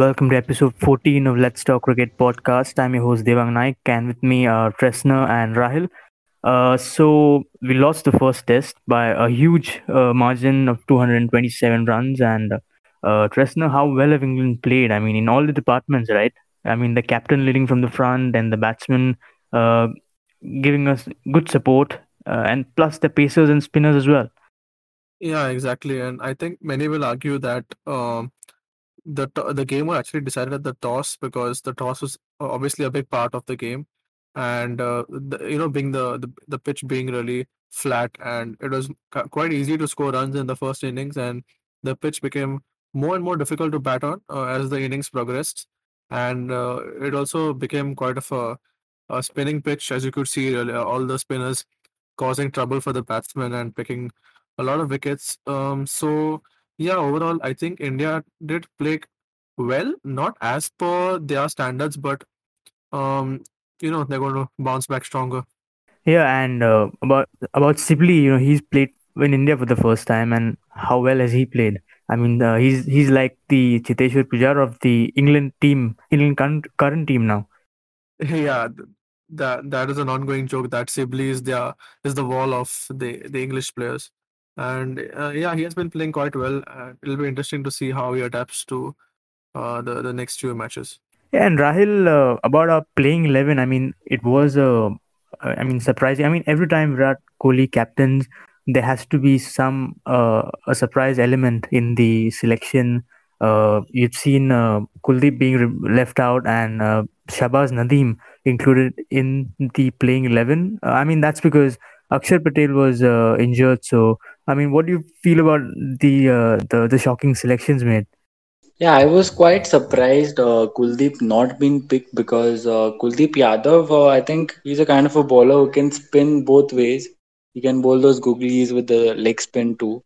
welcome to episode 14 of Let's Talk Cricket podcast. I'm your host Devang Naik, and with me are Tresna and Rahil. Uh, so we lost the first test by a huge uh, margin of 227 runs. And uh, Tresna, how well have England played? I mean, in all the departments, right? I mean, the captain leading from the front and the batsman uh, giving us good support, uh, and plus the pacers and spinners as well. Yeah, exactly. And I think many will argue that um, the the game was actually decided at the toss because the toss was obviously a big part of the game, and uh, the, you know, being the, the the pitch being really flat, and it was quite easy to score runs in the first innings, and the pitch became more and more difficult to bat on uh, as the innings progressed, and uh, it also became quite of a, a spinning pitch, as you could see, all the spinners causing trouble for the batsmen and picking a lot of wickets. Um, so yeah, overall, I think India did play well, not as per their standards, but um, you know, they're going to bounce back stronger. Yeah, and uh, about about Sibley, you know, he's played in India for the first time, and how well has he played? I mean, uh, he's he's like the Cheteshwar Pujara of the England team, England current, current team now. yeah, that that is an ongoing joke that Sibley is their is the wall of the the English players, and uh, yeah, he has been playing quite well. Uh, it'll be interesting to see how he adapts to uh, the the next few matches. Yeah, and Rahil, uh, about our playing 11, I mean, it was, uh, uh, I mean, surprising. I mean, every time Virat Kohli captains, there has to be some uh, a surprise element in the selection. You've seen uh, Kuldeep being re- left out and uh, Shahbaz Nadeem included in the playing 11. Uh, I mean, that's because Akshar Patel was injured. So, I mean, what do you feel about the uh, the the shocking selections made? Yeah, I was quite surprised uh, Kuldeep not being picked because uh, Kuldeep Yadav, uh, I think he's a kind of a bowler who can spin both ways. He can bowl those googlies with the leg spin too.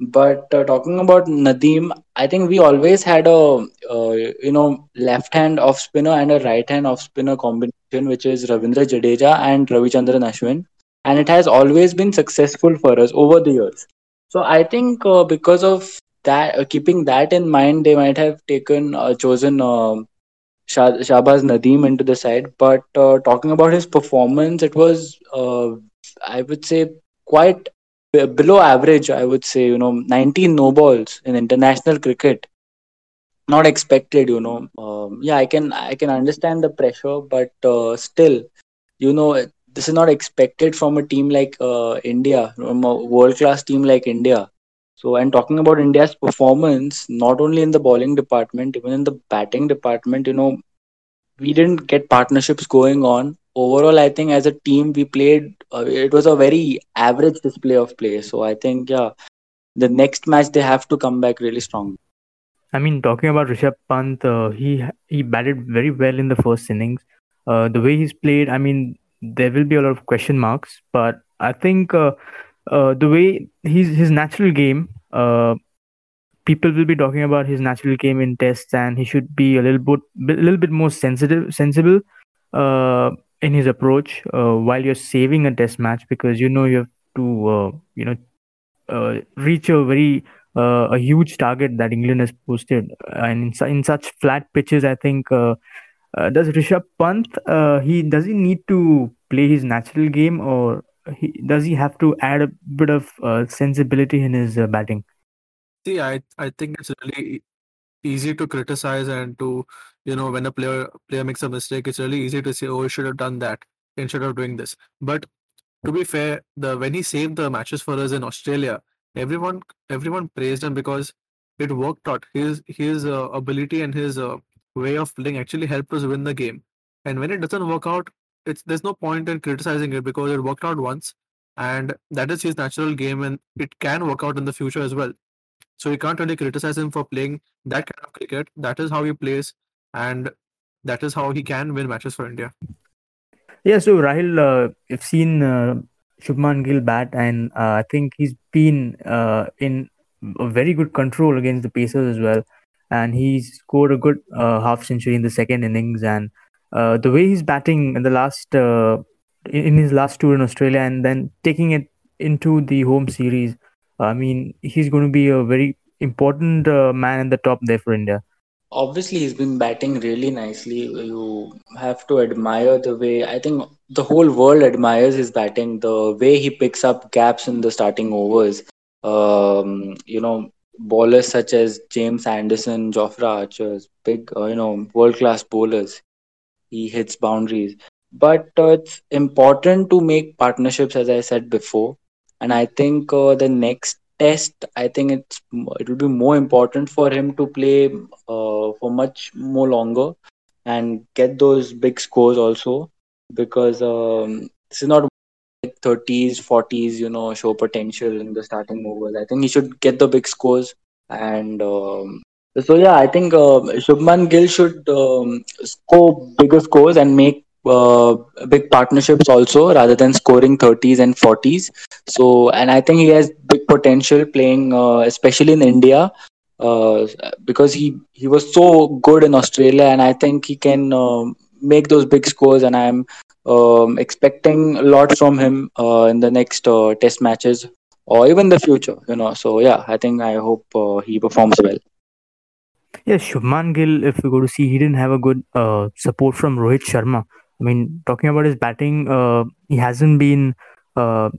But uh, talking about Nadeem, I think we always had a uh, you know left hand off spinner and a right hand off spinner combination, which is Ravindra Jadeja and Ravichandran Ashwin, and it has always been successful for us over the years. So I think uh, because of that, uh, keeping that in mind, they might have taken uh, chosen uh, Shah- Shahbaz Nadeem into the side. But uh, talking about his performance, it was uh, I would say quite below average. I would say you know 19 no balls in international cricket, not expected. You know, um, yeah, I can I can understand the pressure, but uh, still, you know, this is not expected from a team like uh, India, from a world class team like India. So, and talking about India's performance, not only in the bowling department, even in the batting department, you know, we didn't get partnerships going on. Overall, I think as a team, we played, uh, it was a very average display of play. So, I think, yeah, the next match, they have to come back really strong. I mean, talking about Rishabh Pant, uh, he he batted very well in the first innings. Uh, the way he's played, I mean, there will be a lot of question marks, but I think uh, uh, the way he's his natural game, uh, people will be talking about his natural game in tests, and he should be a little bit, a little bit more sensitive, sensible, uh, in his approach uh, while you're saving a test match because you know you have to, you know, reach a very uh, a huge target that England has posted, and in, su- in such flat pitches, I think uh, uh, does Rishabh Pant he does he need to play his natural game or he, does he have to add a bit of uh, sensibility in his uh, batting? See, I I think it's really easy to criticize and to you know when a player player makes a mistake it's really easy to say oh you should have done that instead of doing this. But to be fair the when he saved the matches for us in australia everyone everyone praised him because it worked out. His his uh, ability and his uh, way of playing actually helped us win the game. And when it doesn't work out it's there's no point in criticizing it because it worked out once and that is his natural game and it can work out in the future as well so you can't really criticize him for playing that kind of cricket. That is how he plays, and that is how he can win matches for India. Yeah, so Rahil, uh, I've seen uh, Shubman Gill bat, and uh, I think he's been uh, in a very good control against the Pacers as well. And he scored a good uh, half century in the second innings. And uh, the way he's batting in the last, uh, in his last tour in Australia, and then taking it into the home series, I mean, he's going to be a very important uh, man in the top there for India. Obviously, he's been batting really nicely. You have to admire the way I think the whole world admires his batting, the way he picks up gaps in the starting overs. Um, you know, bowlers such as James Anderson, Jofra Archers, big, uh, you know, world class bowlers. He hits boundaries. But uh, it's important to make partnerships, as I said before. And I think uh, the next test, I think it's it will be more important for him to play uh, for much more longer and get those big scores also because um, this is not like 30s 40s you know show potential in the starting overs i think he should get the big scores and um, so yeah i think uh, shubman gill should um, score bigger scores and make uh, big partnerships also rather than scoring 30s and 40s so and i think he has big potential playing uh, especially in india uh, because he he was so good in Australia, and I think he can um make those big scores. And I'm um, expecting a lot from him uh, in the next uh, Test matches or even the future. You know, so yeah, I think I hope he performs well. Yeah, Shubman Gill, if we go to see, he didn't have a good uh, support from Rohit Sharma. I mean, talking about his batting, uh, he hasn't been uh,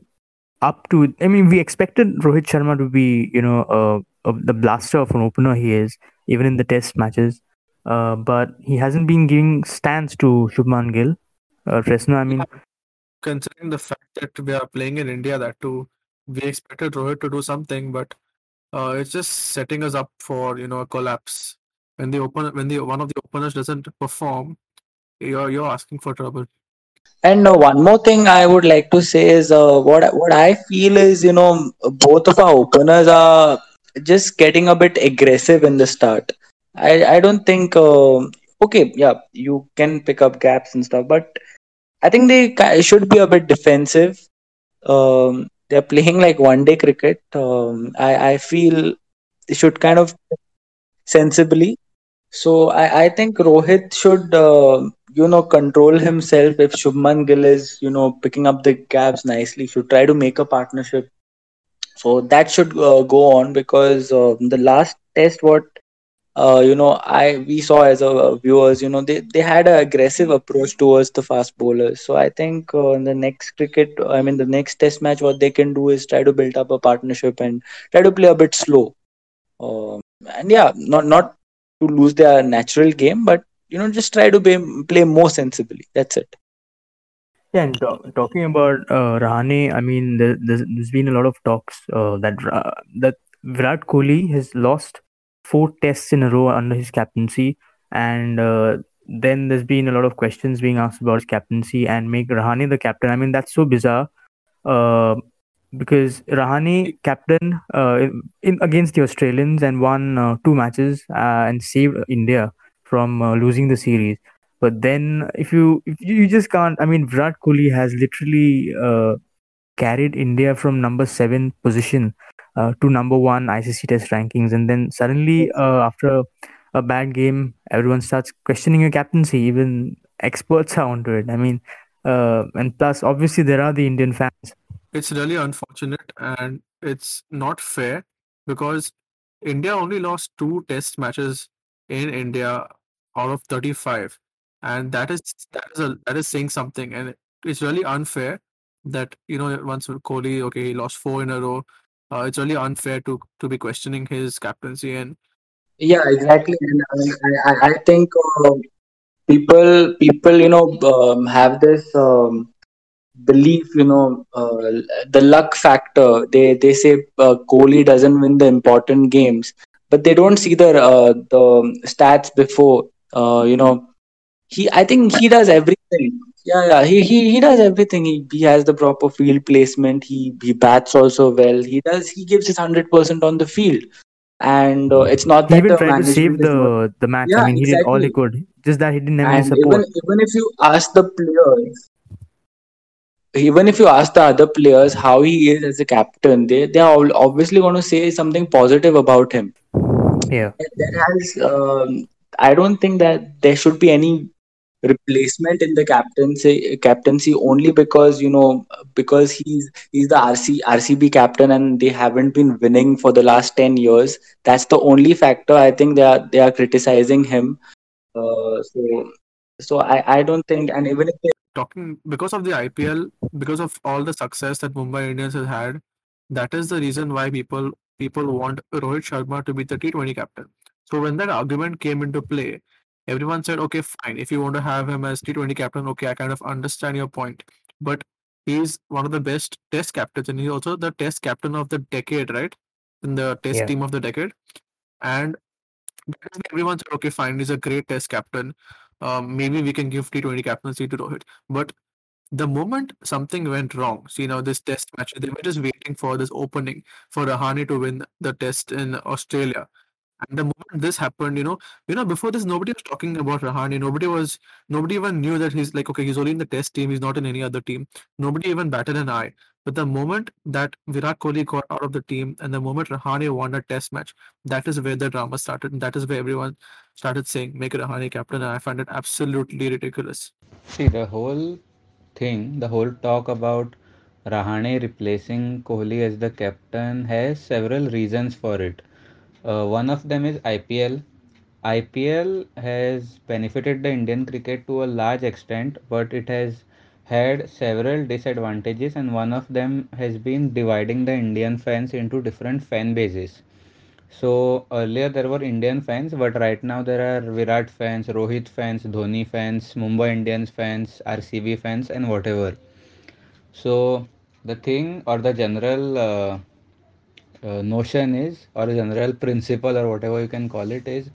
up to. I mean, we expected Rohit Sharma to be, you know, uh, uh, the blaster of an opener he is, even in the test matches. Uh, but he hasn't been giving stands to Shubman Gill. Uh, Tresna, I mean, Considering the fact that we are playing in India, that too, we expected Rohit to do something, but uh, it's just setting us up for you know a collapse. When the open when the one of the openers doesn't perform, you're you're asking for trouble. And uh, one more thing I would like to say is uh, what what I feel is you know both of our openers are just getting a bit aggressive in the start. I I don't think uh, okay yeah you can pick up gaps and stuff, but I think they should be a bit defensive. Um, they're playing like one day cricket. Um, I I feel they should kind of sensibly so I, I think Rohit should uh, you know control himself if Shubman Gill is you know picking up the gaps nicely. Should try to make a partnership. So that should uh, go on because uh, the last test what uh, you know I we saw as a uh, viewers you know they, they had an aggressive approach towards the fast bowlers. So I think uh, in the next cricket I mean the next test match what they can do is try to build up a partnership and try to play a bit slow um, and yeah, not not to lose their natural game, but you know, just try to play, play more sensibly. That's it. Yeah, and ta- talking about uh, Rahane, I mean, there, there's, there's been a lot of talks uh, that Ra- that Virat Kohli has lost four tests in a row under his captaincy, and uh, then there's been a lot of questions being asked about his captaincy and make Rahane the captain. I mean, that's so bizarre. Uh, because Rahane captain uh, in, in against the Australians and won uh, two matches uh, and saved India from uh, losing the series. But then, if you if you, you just can't, I mean, Virat Kohli has literally uh, carried India from number seven position uh, to number one ICC Test rankings, and then suddenly uh, after a bad game, everyone starts questioning your captaincy. Even experts are onto it. I mean, uh, and plus, obviously, there are the Indian fans It's really unfortunate and it's not fair because India only lost two test matches in India out of 35 and that is that is a, that is saying something and it's really unfair that you know once Kohli okay he lost four in a row uh, it's really unfair to to be questioning his captaincy and Yeah, exactly. And I, I, I think uh, people, people, you know, um, have this um, belief, you know, uh, the luck factor. They they say uh, Kohli doesn't win the important games, but they don't see the uh, the stats before. Uh, you know, he I think he does everything. Yeah, yeah, he he, he does everything. He, he has the proper field placement. He he bats also well. He does he gives his hundred percent on the field, and uh, it's not He that even the tried to save management is not. the the match. I Yeah, mean, he did all he could. Just that he didn't have And even support. even if you ask the players, even if you ask the other players how he is as a captain, they they are all obviously going to say something positive about him. Yeah. That has um, I don't think that there should be any replacement in the captaincy captaincy only because you know because he's he's the RC RCB captain and they haven't been winning for the last 10 years that's the only factor I think they are they are criticizing him uh, so so I I don't think and even if they talking because of the IPL, because of all the success that Mumbai Indians has had, that is the reason why people people want Rohit Sharma to be the T20 captain. So when that argument came into play, everyone said, okay, fine. If you want to have him as T20 captain, okay, I kind of understand your point. But he's one of the best test captains, and he's also the test captain of the decade, right? In the test Yeah. team of the decade. And everyone said, okay, fine, he's a great test captain. Um, maybe we can give T20 captaincy to Rohit. But the moment something went wrong, see now this test match, they were just waiting for this opening for Rahane to win the test in Australia. And the moment this happened, you know, you know, before this, nobody was talking about Rahane. Nobody was, nobody even knew that he's like, okay, he's only in the test team. He's not in any other team. Nobody even batted an eye. But the moment that Virat Kohli got out of the team and the moment Rahane won a test match, that is where the drama started. And that is where everyone started saying, make Rahane captain. And I find it absolutely ridiculous. See, the whole thing, the whole talk about Rahane replacing Kohli as the captain has several reasons for it. Uh, one of them is IPL. IPL has benefited the Indian cricket to a large extent, but it has had several disadvantages, and one of them has been dividing the Indian fans into different fan bases. So earlier there were Indian fans, but right now there are Virat fans, Rohit fans, Dhoni fans, Mumbai Indians fans, RCB fans, and whatever. So the thing or the general uh, uh, notion is, or a general principle or whatever you can call it, is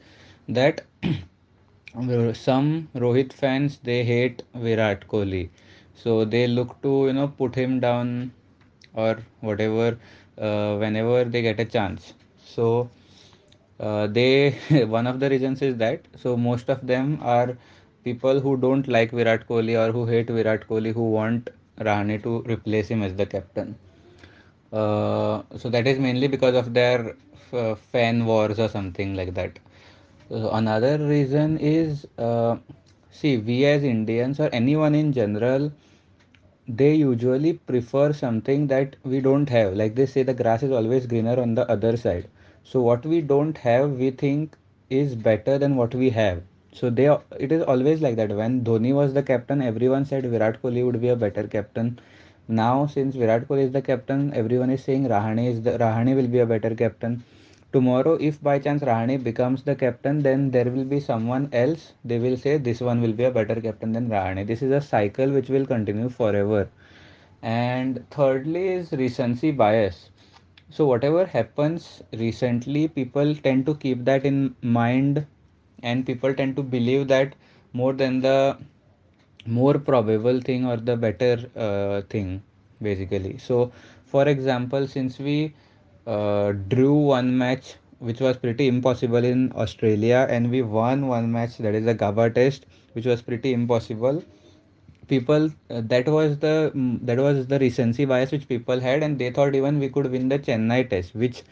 that some Rohit fans they hate Virat Kohli, so they look to you know put him down or whatever uh, whenever they get a chance. So uh, they one of the reasons is that so most of them are people who don't like Virat Kohli or who hate Virat Kohli who want Rahane to replace him as the captain. Uh, so that is mainly because of their f- fan wars or something like that. So another reason is uh, see we as Indians or anyone in general they usually prefer something that we don't have. Like they say the grass is always greener on the other side. So what we don't have we think is better than what we have. So they it is always like that. When dhoni was the captain everyone said virat kohli would be a better captain now since virat kohli is the captain everyone is saying rahane is the rahane will be a better captain. Tomorrow if by chance rahane becomes the captain then there will be someone else. They will say this one will be a better captain than rahane. This is a cycle which will continue forever. And thirdly is recency bias. So whatever happens recently people tend to keep that in mind and people tend to believe that more than the more probable thing or the better uh, thing basically. So for example since we uh, drew one match which was pretty impossible in australia and we won one match that is the Gabba test which was pretty impossible people uh, that was the mm, that was the recency bias which people had and they thought even we could win the chennai test which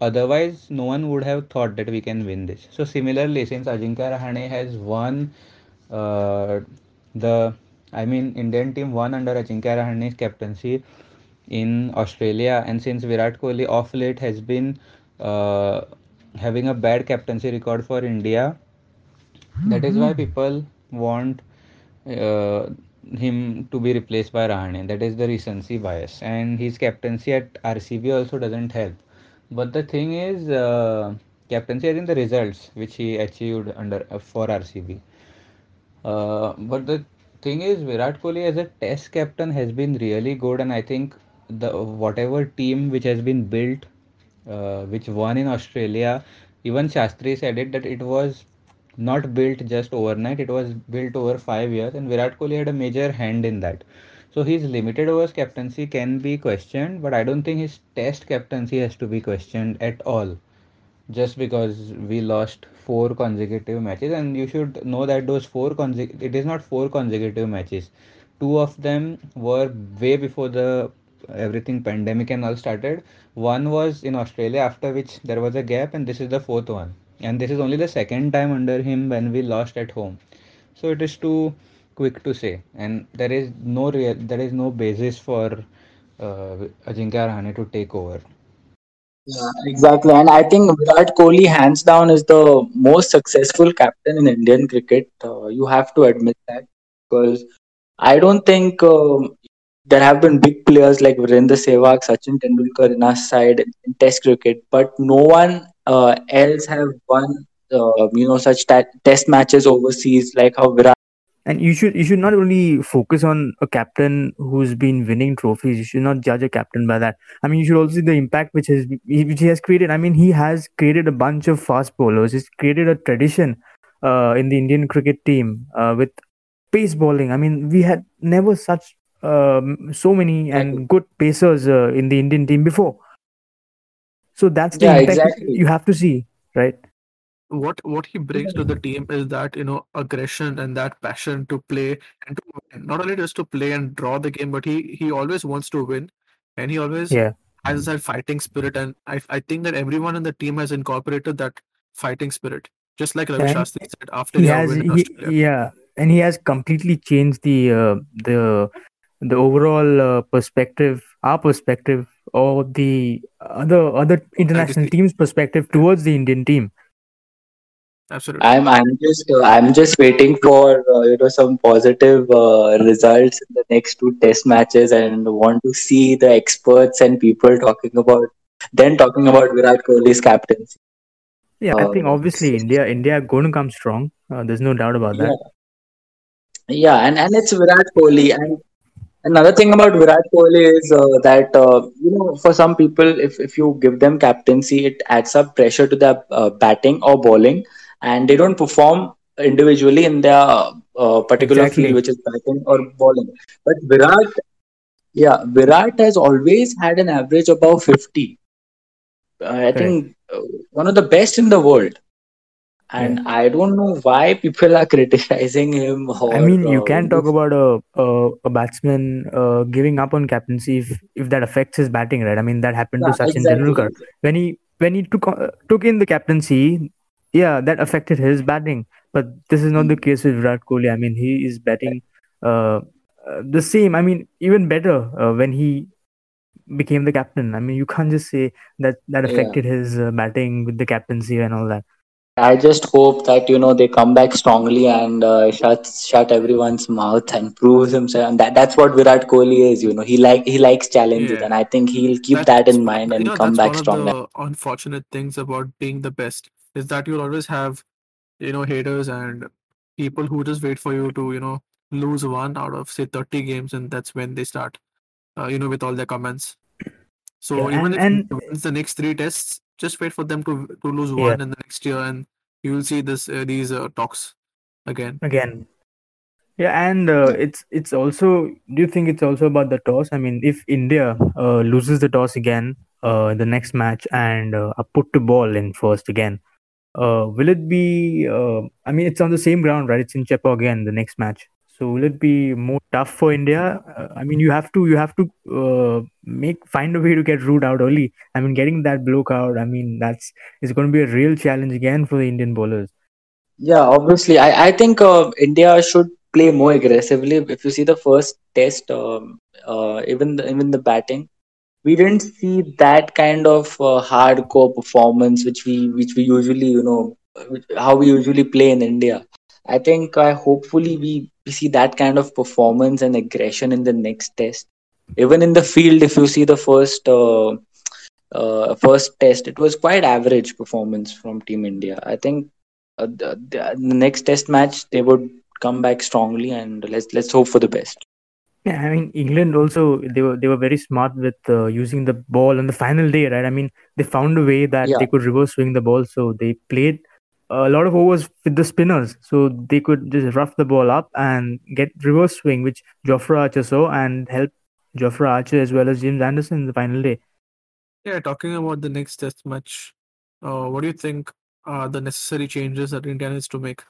otherwise no one would have thought that we can win this. So similarly since ajinkya rahane has won uh, the i mean indian team won under ajinkya rahane's captaincy in australia and since virat kohli off late has been uh, having a bad captaincy record for india that is why people want uh, him to be replaced by Rahane. That is the recency bias, and his captaincy at RCB also doesn't help. But the thing is, uh, captaincy is in the results which he achieved under uh, for RCB. Uh, but the thing is, Virat Kohli as a Test captain has been really good, and I think the whatever team which has been built, uh, which won in Australia, even Shastri said it that it was not built just overnight; it was built over five years, and Virat Kohli had a major hand in that. So his limited overs captaincy can be questioned, but I don't think his Test captaincy has to be questioned at all just because we lost four consecutive matches and you should know that those four consecutive it is not four consecutive matches. Two of them were way before the everything pandemic and all started. One was in australia after which there was a gap and this is the fourth one. And this is only the second time under him when we lost at home. So it is too quick to say, and there is no real, there is no basis for uh, Ajinkya Rahane to take over. Yeah, exactly. And I think Virat Kohli, hands down, is the most successful captain in Indian cricket. Uh, you have to admit that because I don't think um, there have been big players like Virendra Sehwag, Sachin Tendulkar in our side in Test cricket, but no one uh, else have won, uh, you know, such ta- Test matches overseas like how Virat. And you should you should not only focus on a captain who's been winning trophies. You should not judge a captain by that. I mean you should also see the impact which has which he has created. I mean he has created a bunch of fast bowlers. He's created a tradition uh, in the indian cricket team uh, with pace bowling. I mean we had never such um, so many and good pacers uh, in the indian team before. So that's the Yeah, impact exactly. you have to see right what what he brings to the team is that you know aggression and that passion to play and to win. not only just to play and draw the game but he he always wants to win. And he always yeah. has that fighting spirit. And i i think that everyone in the team has incorporated that fighting spirit. Just like ravi and shastri said after he has win he, yeah. And he has completely changed the uh, the the overall uh, perspective our perspective or the other other international teams perspective towards the indian team absolutely. I'm I'm just uh, I'm just waiting for uh, you know some positive uh, results in the next two test matches and want to see the experts and people talking about then talking about Virat Kohli's captaincy. yeah i think Uh, obviously india india are going to come strong. Uh, there's no doubt about that. Yeah, yeah, and and it's Virat Kohli. And another thing about Virat Kohli is uh, that uh, you know for some people, if if you give them captaincy, it adds up pressure to their uh, batting or bowling, and they don't perform individually in their uh, particular field, which is batting or bowling. But Virat Yeah, Virat has always had an average above 50. Uh, I correct think uh, one of the best in the world. yeah And I don't know why people are criticizing him I mean, you uh, can talk about a a, a batsman uh, giving up on captaincy if, if that affects his batting, right? I mean, that happened to yeah, Sachin exactly. Tendulkar when he when he took o- took in the captaincy. Yeah, that affected his batting, but this is not the Mm. case with Virat Kohli. I mean, he is batting uh, uh, the same. I mean, even better uh, when he became the captain. I mean, you can't just say that that Yeah. affected his uh, batting with the captaincy and all that. I just hope that you know they come back strongly and uh, shut shut everyone's mouth and proves himself. And that that's what Virat Kohli is. You know, he like he likes challenges, yeah and I think he'll keep that in mind and you and know come that's back one of strong. the unfortunate things about being the best is that you'll always have you know haters and people who just wait for you to you know lose one out of say 30 games and that's when they start uh, you know with all their comments Yeah, so even and if and the next three tests just wait for them to to lose yeah, one in the next year and you will see this uh, these uh, talks again again Yeah, and uh, it's it's also. Do you think it's also about the toss? I mean, if India uh, loses the toss again, uh, the next match, and uh, are put to ball in first again, uh, will it be? Uh, I mean, it's on the same ground, right? It's in Chepauk again, the next match. So will it be more tough for India? Uh, I mean, you have to you have to uh, make find a way to get Root out early. I mean, getting that bloke out. I mean, that's it's going to be a real challenge again for the Indian bowlers. Yeah, obviously, I I think uh, India should play more aggressively. If you see the first test, um, uh, even the, even the batting. We didn't see that kind of uh, hardcore performance which we which we usually you know how we usually play in India. I think uh, hopefully we, we see that kind of performance and aggression in the next test. Even in the field, if you see the first uh, uh, first test, it was quite average performance from Team India. I think uh, the, the, the next test match they would come back strongly and let's let's hope for the best. Yeah, I mean England also they were they were very smart with uh, using the ball on the final day, right? I mean they found a way that Yeah, they could reverse swing the ball, so they played a lot of overs with the spinners, so they could just rough the ball up and get reverse swing, which Jofra Archer saw and helped Jofra Archer as well as James Anderson in the final day. yeah talking about the next test match uh, what do you think are the necessary changes that india needs to make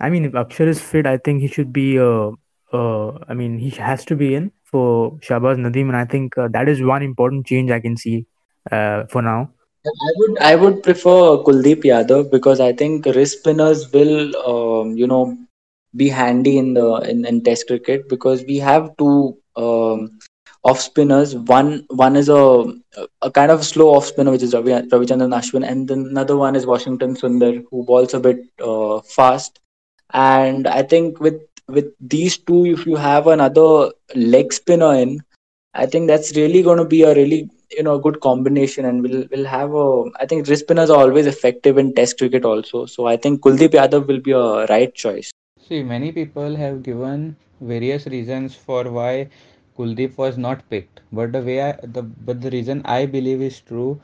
I mean, if Akshar is fit, I think he should be. Uh, uh, I mean, he has to be in for Shahbaz Nadeem, and I think uh, that is one important change I can see uh, for now. I would I would prefer Kuldeep Yadav because I think wrist spinners will um, you know be handy in the in, in Test cricket because we have two um, off spinners. One one is a a kind of slow off spinner, which is Ravi, Ravichandran Ashwin, and then another one is Washington Sundar, who balls a bit uh, fast. And I think with with these two, if you have another leg spinner in, I think that's really going to be a really you know good combination, and we'll we'll have a. I think wrist spinners are always effective in Test cricket also, so I think Kuldeep Yadav will be a right choice. See, many people have given various reasons for why Kuldeep was not picked, but the way I, the but the reason I believe is true,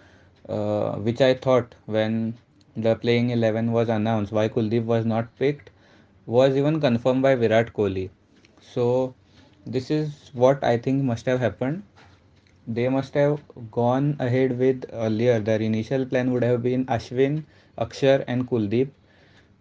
uh, which I thought when the playing 11 was announced, why Kuldeep was not picked, was even confirmed by Virat Kohli. So this is what I think must have happened. They must have gone ahead with earlier. Their initial plan would have been Ashwin, Akshar, and Kuldeep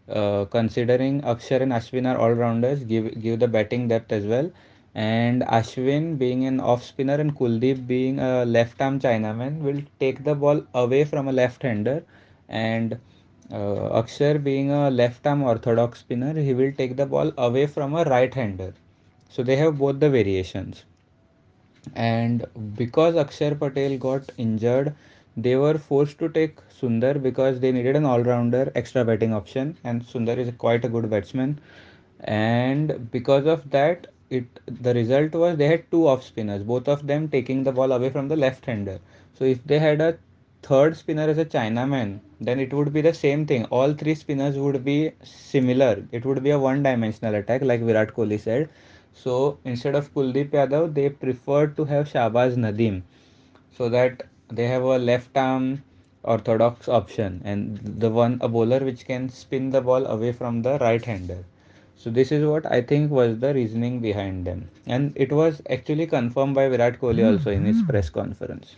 uh, considering Akshar and Ashwin are all rounders, give give the batting depth as well. And Ashwin being an off spinner and Kuldeep being a left arm Chinaman will take the ball away from a left hander. And uh, Akshar being a left arm orthodox spinner, he will take the ball away from a right hander. So they have both the variations and because Akshar Patel got injured, they were forced to take Sundar because they needed an all-rounder extra batting option, and Sundar is quite a good batsman. And because of that, it the result was they had two off spinners, both of them taking the ball away from the left-hander. So if they had a third spinner as a Chinaman, then it would be the same thing. All three spinners would be similar. It would be a one-dimensional attack, like Virat Kohli said. So instead of Kuldeep Yadav, they preferred to have Shahbaz Nadeem so that they have a left arm orthodox option and the one a bowler which can spin the ball away from the right hander. So this is what I think was the reasoning behind them. And it was actually confirmed by Virat Kohli hmm, also in his hmm. press conference.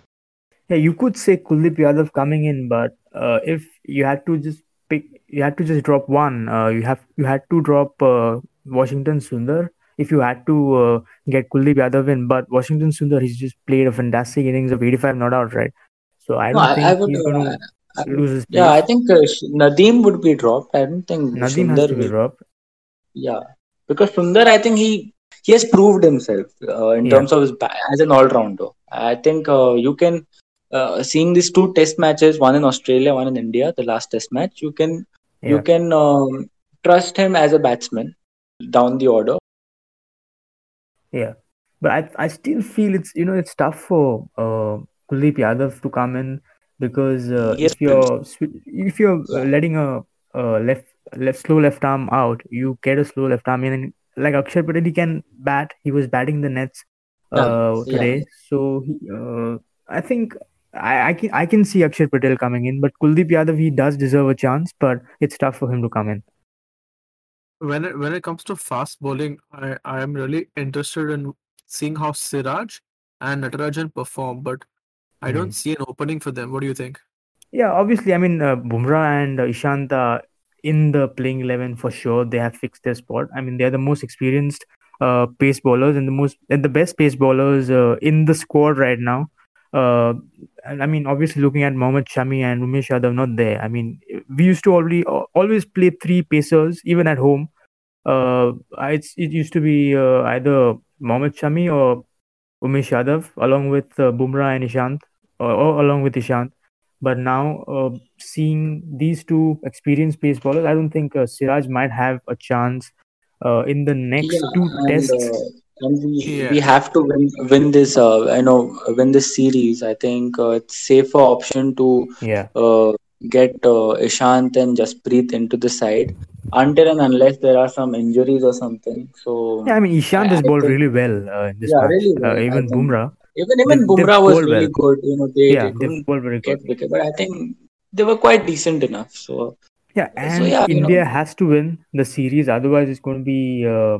Yeah, you could say Kuldeep Yadav coming in, but uh, if you had to just pick, you had to just drop one. Uh, you have you had to drop uh, Washington Sundar if you had to uh, get Kuldeep Yadav in. But Washington Sundar, he's just played a fantastic innings of 85 not out, right? So I don't I, I think would. he's going Uh, I, lose his yeah, I think uh, Sh- would be dropped. I don't think has Sundar to be will. dropped. Yeah, because Sundar, I think he he has proved himself uh, in Yeah, terms of his as an all-rounder. I think uh, you can uh, seeing these two test matches, one in Australia, one in India, the last test match. You can you can um, trust him as a batsman down the order. Yeah, but I I still feel it's you know it's tough for uh, Kuldeep Yadav to come in because uh, has if you're if you're uh, letting a, uh left left slow left arm out, you get a slow left arm in. And like Akshar Patel, he can bat. He was batting the nets uh yeah. today, so he, uh, I think I I can I can see Akshar Patel coming in, but Kuldeep Yadav he does deserve a chance, but it's tough for him to come in. When it when it comes to fast bowling, I, I am really interested in seeing how Siraj and Natarajan perform, but I Hmm. don't see an opening for them. What do you think? Yeah, obviously, I mean, uh, Bumrah and uh, Ishant uh, in the playing 11 for sure, they have fixed their spot. I mean, they are the most experienced uh, pace bowlers and the most and the best pace bowlers uh, in the squad right now. Uh, I mean, obviously, looking at Mohammad Shami and Umesh Yadav not there. I mean, we used to already always play three pacers even at home. Uh, it's, it used to be uh, either Mohammad Shami or Umesh Yadav along with uh, Bumrah and Ishant, or, or along with Ishant. But now, uh, seeing these two experienced pace bowlers, I don't think uh, Siraj might have a chance uh, in the next Yeah, two and tests. Uh, and we we have to win win this. Uh, I know win this series. I think uh, it's safer option to Yeah, uh, get uh, Ishant and Jasprit into the side until and unless there are some injuries or something. So yeah. I mean, I, Ishant has bowled really well uh, in this yeah, match. really Uh, well. I even think Bumrah, even they've even they've Bumrah was bowled really well. good. You know they they Yeah, they've couldn't bowled very get good. wicket, but I think they were quite decent enough. So Yeah, so and yeah, you know India has to win the series, otherwise it's going to be uh, uh,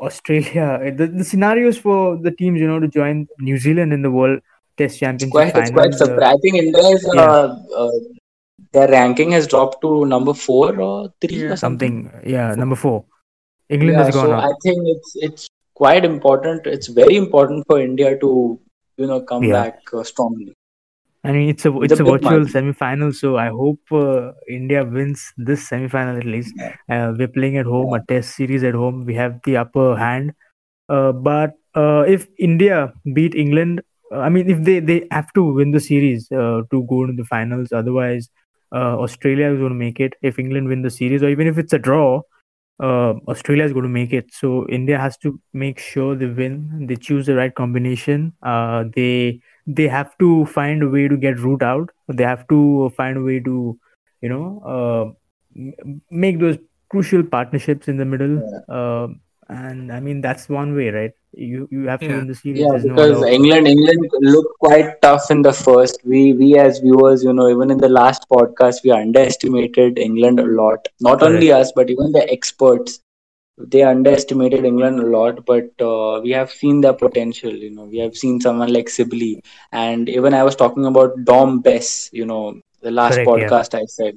Australia. The, the scenarios for the teams, you know, to join New Zealand in the World Test it's Championship quite it's quite finals. Uh, surprising. I think India is yeah, uh, uh, their ranking has dropped to number four or three or something. something. Yeah, number four. England Yeah, has gone so up. I think it's it's quite important. It's very important for India to you know come Yeah. back uh, strongly. I mean, it's a It's a it's a big virtual margin. semi-final, so I hope uh, India wins this semi-final at least. Uh, we're playing at home, a test series at home. We have the upper hand. Uh, but uh, if India beat England, uh, I mean, if they they have to win the series uh, to go into the finals, otherwise uh, Australia is going to make it. If England win the series, or even if it's a draw, uh, Australia is going to make it. So India has to make sure they win. They choose the right combination. Uh, they they have to find a way to get Root out. They have to find a way to, you know, uh, make those crucial partnerships in the middle. Yeah. Uh, and I mean that's one way, right? You you have to Yeah. win the series. Yeah, There's no because other. England England looked quite tough in the first. We we as viewers, you know, even in the last podcast, we underestimated England a lot. Not only us, but even the experts. They underestimated England a lot, but uh, we have seen their potential. You know, we have seen someone like Sibley, and even I was talking about Dom Bess. You know, the last Correct. Yeah. podcast I said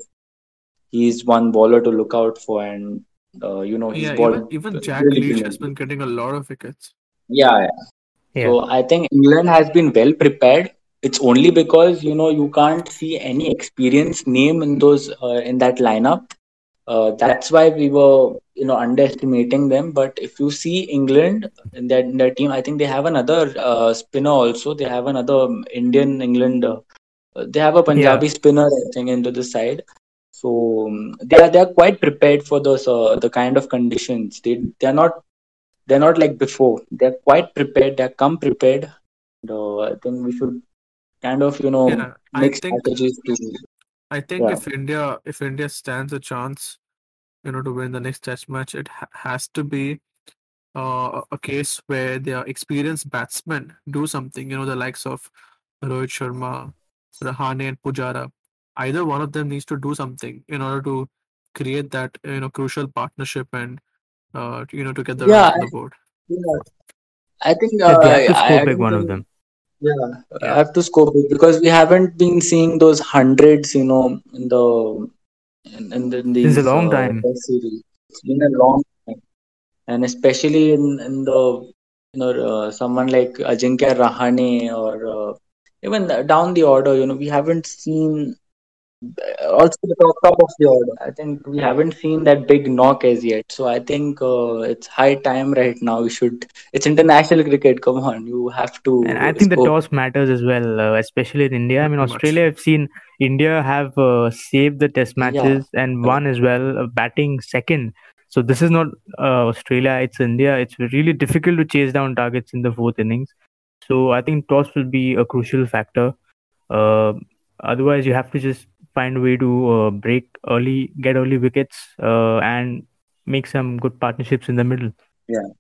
he's one bowler to look out for, and uh, you know he's Yeah, even bowled even Jack really Leach has been getting a lot of wickets. Yeah, Yeah. So I think England has been well prepared. It's only because you know you can't see any experienced name in those uh, in that lineup. Uh, that's why we were you know underestimating them. But if you see England in that in their team, I think they have another uh, spinner also. They have another Indian England. Uh, they have a Yeah. Punjabi spinner I think into the side. So um, they are they are quite prepared for those uh, the kind of conditions. They they are not they're not like before. They're quite prepared. They're come prepared. And, uh, I think we should kind of you know Yeah, I make think strategies to I think yeah if India if India stands a chance, you know, to win the next test match, it ha has to be uh, a case where their experienced batsmen do something, you know, the likes of Rohit Sharma, Rahane, and Pujara. Either one of them needs to do something in order to create that, you know, crucial partnership and, uh, you know, to get the yeah on I, the board. yeah. I think Yeah. uh, They have to I, score I pick one of them. yeah I have to scope it because we haven't been seeing those hundreds you know in the in, in, the- in Since a long uh, time. series. It's been a long time, and especially in in the you know uh, someone like Ajinkya Rahane or uh, even down the order, you know, we haven't seen also the top, top of the order. I think we haven't seen that big knock as yet. So I think uh, it's high time right now. We should. It's international cricket. Come on, you have to. And I to think the toss matters as well, uh, especially in India. I mean, Australia, I've seen India have uh, saved the test Yeah, matches and won as well, uh, batting second. So this is not uh, Australia, it's India. It's really difficult to chase down targets in the fourth innings. So I think toss will be a crucial factor. Uh, otherwise, you have to just find a way to uh, break early, get early wickets, uh, and make some good partnerships in the middle. yeah.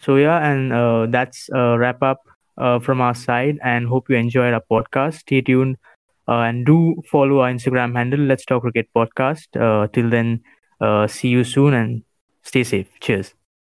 So yeah, and uh, that's a wrap up uh, from our side, and hope you enjoyed our podcast. Stay tuned uh, and do follow our Instagram handle. Let's talk cricket podcast. Uh, till then, uh, see you soon and stay safe. Cheers.